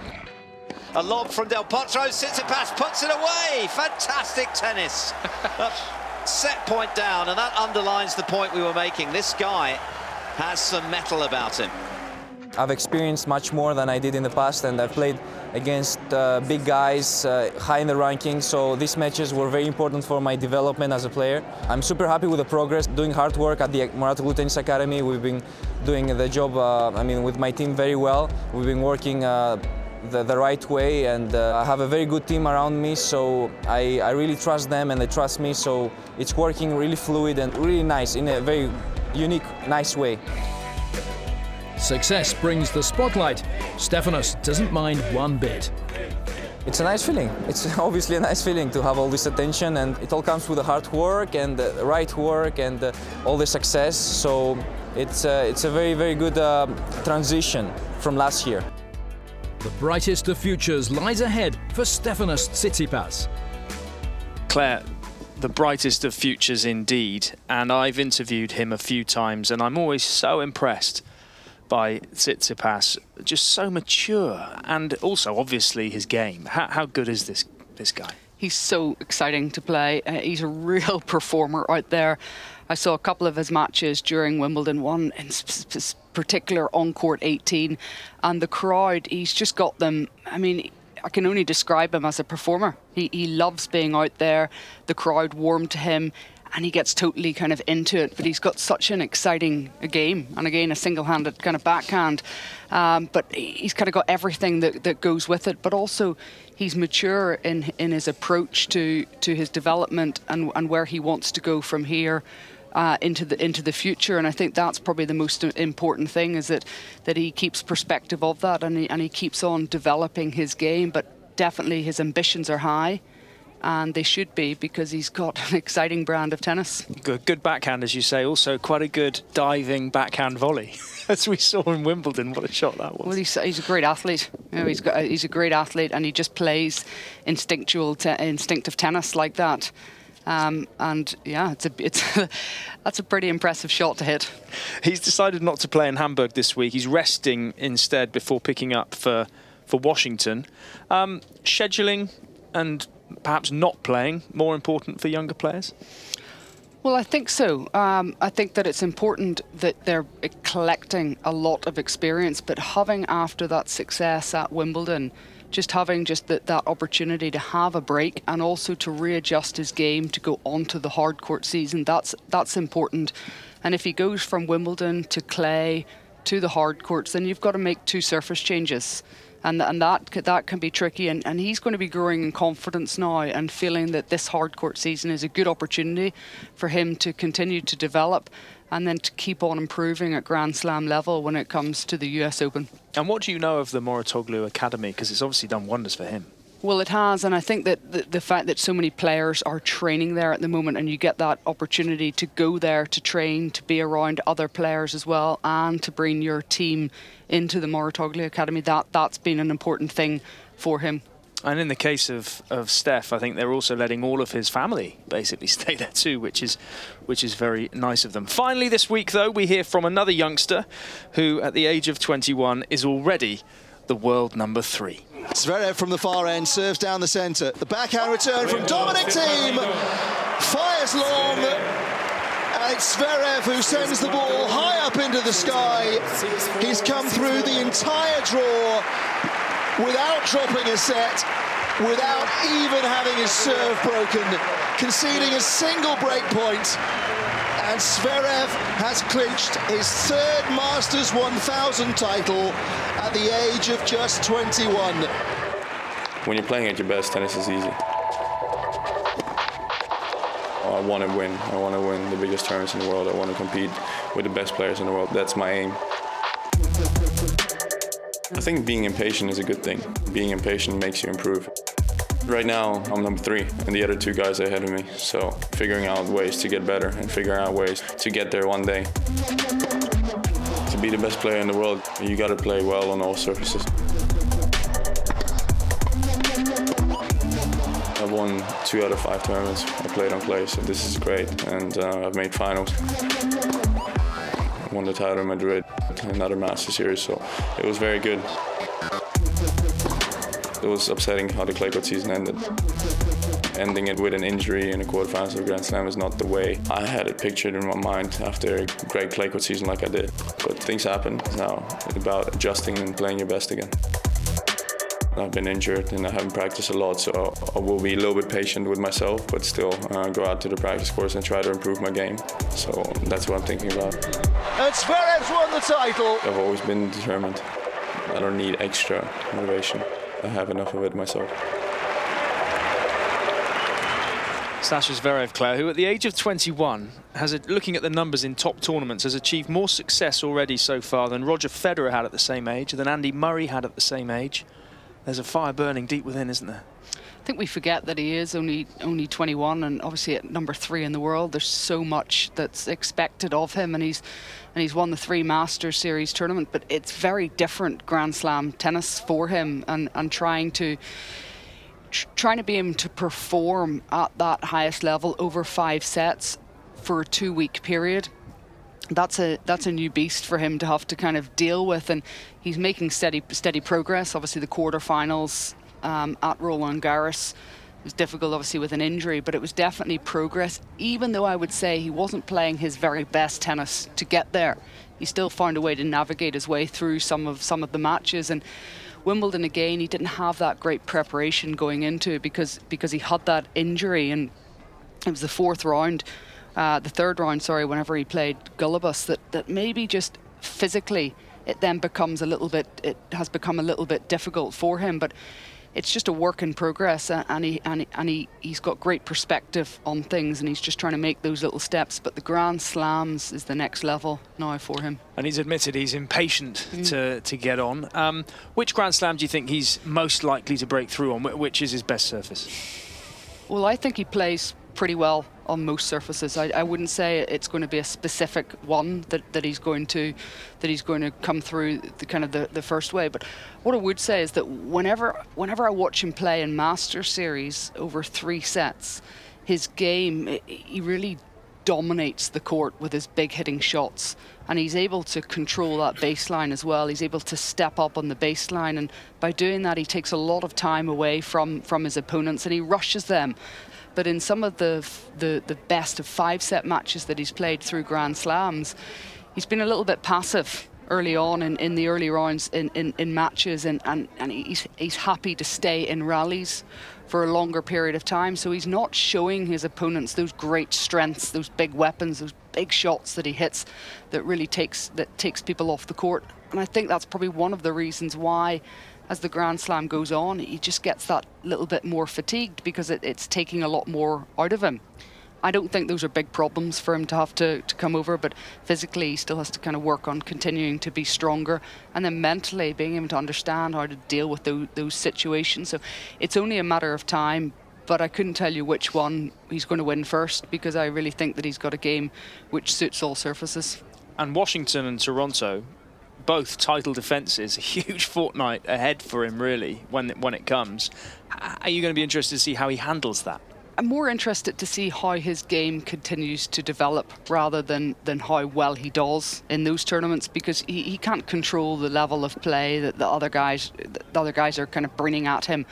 A lob from Del Potro, Tsitsipas puts it away. Fantastic tennis. [laughs] set point down, and that underlines the point we were making. This guy has some metal about him. I've experienced much more than I did in the past, and I've played against uh, big guys uh, high in the rankings, so these matches were very important for my development as a player. I'm super happy with the progress, doing hard work at the Mouratoglou Tennis Academy. We've been doing the job, uh, I mean, with my team very well. We've been working uh, the, the right way and uh, I have a very good team around me so I, I really trust them and they trust me so it's working really fluid and really nice in a very unique, nice way. Success brings the spotlight. Stefanos doesn't mind one bit. It's a nice feeling. It's [laughs] obviously a nice feeling to have all this attention, and it all comes with the hard work and the right work and uh, all the success. So it's, uh, it's a very, very good uh, transition from last year. The brightest of futures lies ahead for Stefanos Tsitsipas. Claire, the brightest of futures indeed, and I've interviewed him a few times, and I'm always so impressed by Tsitsipas. Just so mature, and also obviously his game. How, how good is this this guy? He's so exciting to play. Uh, he's a real [laughs] performer out there. I saw a couple of his matches during Wimbledon, one in particular on court 18, and the crowd, he's just got them. I mean, I can only describe him as a performer. He, he loves being out there. The crowd warm to him and he gets totally kind of into it. But he's got such an exciting game, and again, a single handed kind of backhand. Um, but he's kind of got everything that, that goes with it, but also he's mature in, in his approach to, to his development and, and where he wants to go from here uh, into the into the future. And I think that's probably the most important thing is that that he keeps perspective of that and he, and he keeps on developing his game. But definitely his ambitions are high. And they should be because he's got [laughs] an exciting brand of tennis. Good, good backhand, as you say. Also, quite a good diving backhand volley, [laughs] as we saw in Wimbledon. What a shot that was! Well, he's, he's a great athlete. You know, he's got he's a great athlete, and he just plays instinctual, te- instinctive tennis like that. Um, and yeah, it's a, it's [laughs] that's a pretty impressive shot to hit. He's decided not to play in Hamburg this week. He's resting instead before picking up for for Washington. Um, scheduling and perhaps not playing more important for younger players. Well, I think so. Um, I think that it's important that they're collecting a lot of experience, but having after that success at Wimbledon just having just the, that opportunity to have a break and also to readjust his game to go on to the hard court season. That's that's important. And if he goes from Wimbledon to clay to the hard courts, then you've got to make two surface changes. And and that that can be tricky. And, and he's going to be growing in confidence now and feeling that this hard court season is a good opportunity for him to continue to develop and then to keep on improving at Grand Slam level when it comes to the US Open. And what do you know of the Mouratoglou Academy? Because it's obviously done wonders for him. Well, it has, and I think that the, the, fact that so many players are training there at the moment, and you get that opportunity to go there to train, to be around other players as well, and to bring your team into the Mouratoglou Academy, that that's been an important thing for him. And in the case of, of Steph, I think they're also letting all of his family basically [laughs] stay there too, which is which is very nice of them. Finally, this week though, we hear from another youngster who, at the age of 21, is already the world number three. Zverev from the far end serves down the centre. The backhand return from Dominic Thiem fires long. And it's Zverev who sends the ball high up into the sky. He's come through the entire draw without dropping a set, without even having his serve broken, conceding a single break point. And Zverev has clinched his third Masters 1000 title at the age of just 21. When you're playing at your best, tennis is easy. I want to win. I want to win the biggest tournaments in the world. I want to compete with the best players in the world. That's my aim. I think being impatient is a good thing. Being impatient makes you improve. Right now, I'm number three, and the other two guys ahead of me. So, figuring out ways to get better and figuring out ways to get there one day. To be the best player in the world, you got to play well on all surfaces. I've won two out of five tournaments I played on clay, so this is great, and uh, I've made finals. Won the title in Madrid, another Master Series, so it was very good. It was upsetting how the clay court season ended. Ending it with an injury in the quarterfinals of Grand Slam is not the way I had it pictured in my mind after a great clay court season like I did. But things happen. Now it's about adjusting and playing your best again. I've been injured and I haven't practiced a lot, so I will be a little bit patient with myself, but still uh, go out to the practice course and try to improve my game. So that's what I'm thinking about. And Zverev's won the title. I've always been determined. I don't need extra motivation. I have enough of it myself. Sasha Zverev, Claire, who at the age of 21 has, a, looking at the numbers in top tournaments, has achieved more success already so far than Roger Federer had at the same age, than Andy Murray had at the same age. There's a fire burning deep within, isn't there? Think we forget that he is only only 21 and obviously at number three in the world. There's so much that's expected of him, and he's and he's won the three Masters Series tournament. But it's very different Grand Slam tennis for him, and and trying to trying to be able to perform at that highest level over five sets for a two week period that's a that's a new beast for him to have to kind of deal with, and he's making steady steady progress. Obviously, the quarterfinals um, at Roland Garros It was difficult, obviously with an injury, but it was definitely progress. Even though I would say he wasn't playing his very best tennis to get there, he still found a way to navigate his way through some of some of the matches and. Wimbledon again, he didn't have that great preparation going into because because he had that injury and it was the fourth round uh, the third round, sorry, whenever he played Gulbis, that, that maybe just physically it then becomes a little bit, it has become a little bit difficult for him. But it's just a work in progress, uh, and he and, he, and he he's got great perspective on things, and he's just trying to make those little steps. But the Grand Slams is the next level now for him. And he's admitted he's impatient mm. to to get on. Um, which Grand Slam do you think he's most likely to break through on? Which is his best surface? Well, I think he plays pretty well on most surfaces. I, I, wouldn't say it's going to be a specific one that, that he's going to that he's going to come through the kind of the, the first way. But what I would say is that whenever whenever I watch him play in Master Series over three sets, his game he really dominates the court with his big hitting shots and he's able to control that baseline as well he's able to step up on the baseline and by doing that he takes a lot of time away from from his opponents and he rushes them but in some of the, the, the best of five set matches that he's played through Grand Slams, he's been a little bit passive early on in, in the early rounds in, in, in matches and, and, and he's, he's happy to stay in rallies for a longer period of time. So he's not showing his opponents those great strengths, those big weapons, those big shots that he hits that really takes that takes people off the court. And I think that's probably one of the reasons why as the Grand Slam goes on, he just gets that little bit more fatigued because it, it's taking a lot more out of him. I don't think those are big problems for him to have to, to come over, but physically he still has to kind of work on continuing to be stronger and then mentally being able to understand how to deal with those, those situations. So it's only a matter of time, but I couldn't tell you which one he's going to win first because I really think that he's got a game which suits all surfaces. And Washington and Toronto, both title defences, a huge [laughs] fortnight ahead for him really when when it comes. Are you going to be interested to see how he handles that? I'm more interested to see how his game continues to develop rather than, than how well he does in those tournaments because he, he can't control the level of play that the other guys the other guys are kind of bringing at him.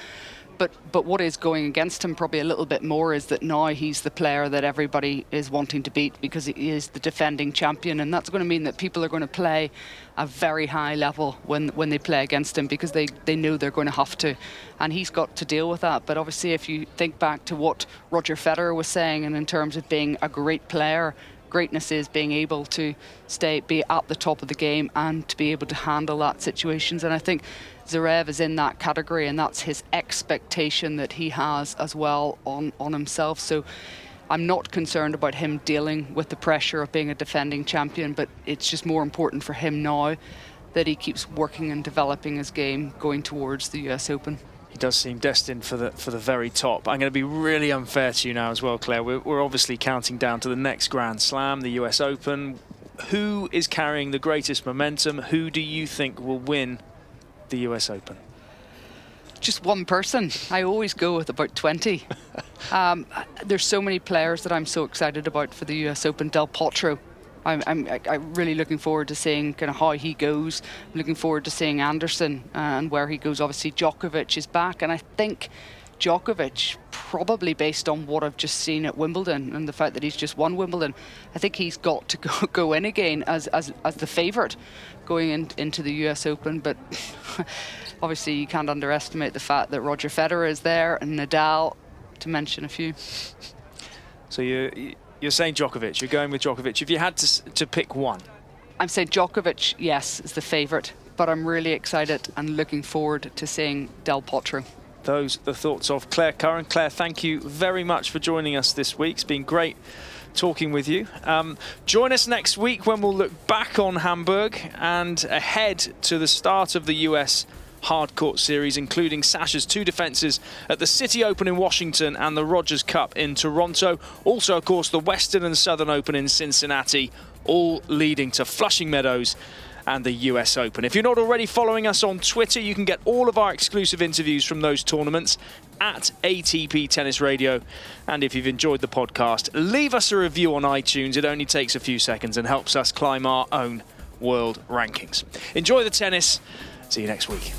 But but what is going against him probably a little bit more is that now he's the player that everybody is wanting to beat because he is the defending champion, and that's going to mean that people are going to play a very high level when when they play against him because they they know they're going to have to, and he's got to deal with that. But obviously, if you think back to what Roger Federer was saying, and in terms of being a great player greatness is being able to stay be at the top of the game and to be able to handle that situations and I think Zverev is in that category, and that's his expectation that he has as well on, on himself. So I'm not concerned about him dealing with the pressure of being a defending champion, but it's just more important for him now that he keeps working and developing his game going towards the US Open. He does seem destined for the for the very top. I'm going to be really unfair to you now as well, Claire. We're, we're obviously counting down to the next Grand Slam, the US Open. Who is carrying the greatest momentum? Who do you think will win the US Open? Just one person. I always go with about 20. [laughs] um, there's so many players that I'm so excited about for the US Open. Del Potro. I'm, I'm, I'm really looking forward to seeing kind of how he goes. I'm looking forward to seeing Anderson uh, and where he goes. Obviously, Djokovic is back, and I think Djokovic, probably based on what I've just seen at Wimbledon and the fact that he's just won Wimbledon, I think he's got to go, [laughs] go in again as, as, as the favourite going in, into the US Open. But [laughs] obviously, you can't underestimate the fact that Roger Federer is there and Nadal, to mention a few. So you you're saying Djokovic. You're going with Djokovic. If you had to to pick one, I'm saying Djokovic. Yes, is the favourite. But I'm really excited and looking forward to seeing Del Potro those the thoughts of Claire Curran. Claire, thank you very much for joining us this week. It's been great talking with you. Um, join us next week when we'll look back on Hamburg and ahead to the start of the US hardcourt series, including Sasha's two defences at the City Open in Washington and the Rogers Cup in Toronto. Also, of course, the Western and Southern Open in Cincinnati, all leading to Flushing Meadows and the US Open. If you're not already following us on Twitter, you can get all of our exclusive interviews from those tournaments at ATP Tennis Radio. And if you've enjoyed the podcast, leave us a review on iTunes. It only takes a few seconds and helps us climb our own world rankings. Enjoy the tennis. See you next week.